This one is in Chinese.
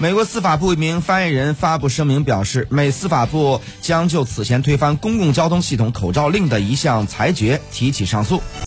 美国司法部一名发言人发布声明表示美司法部将就此前推翻公共交通系统口罩令的一项裁决提起上诉。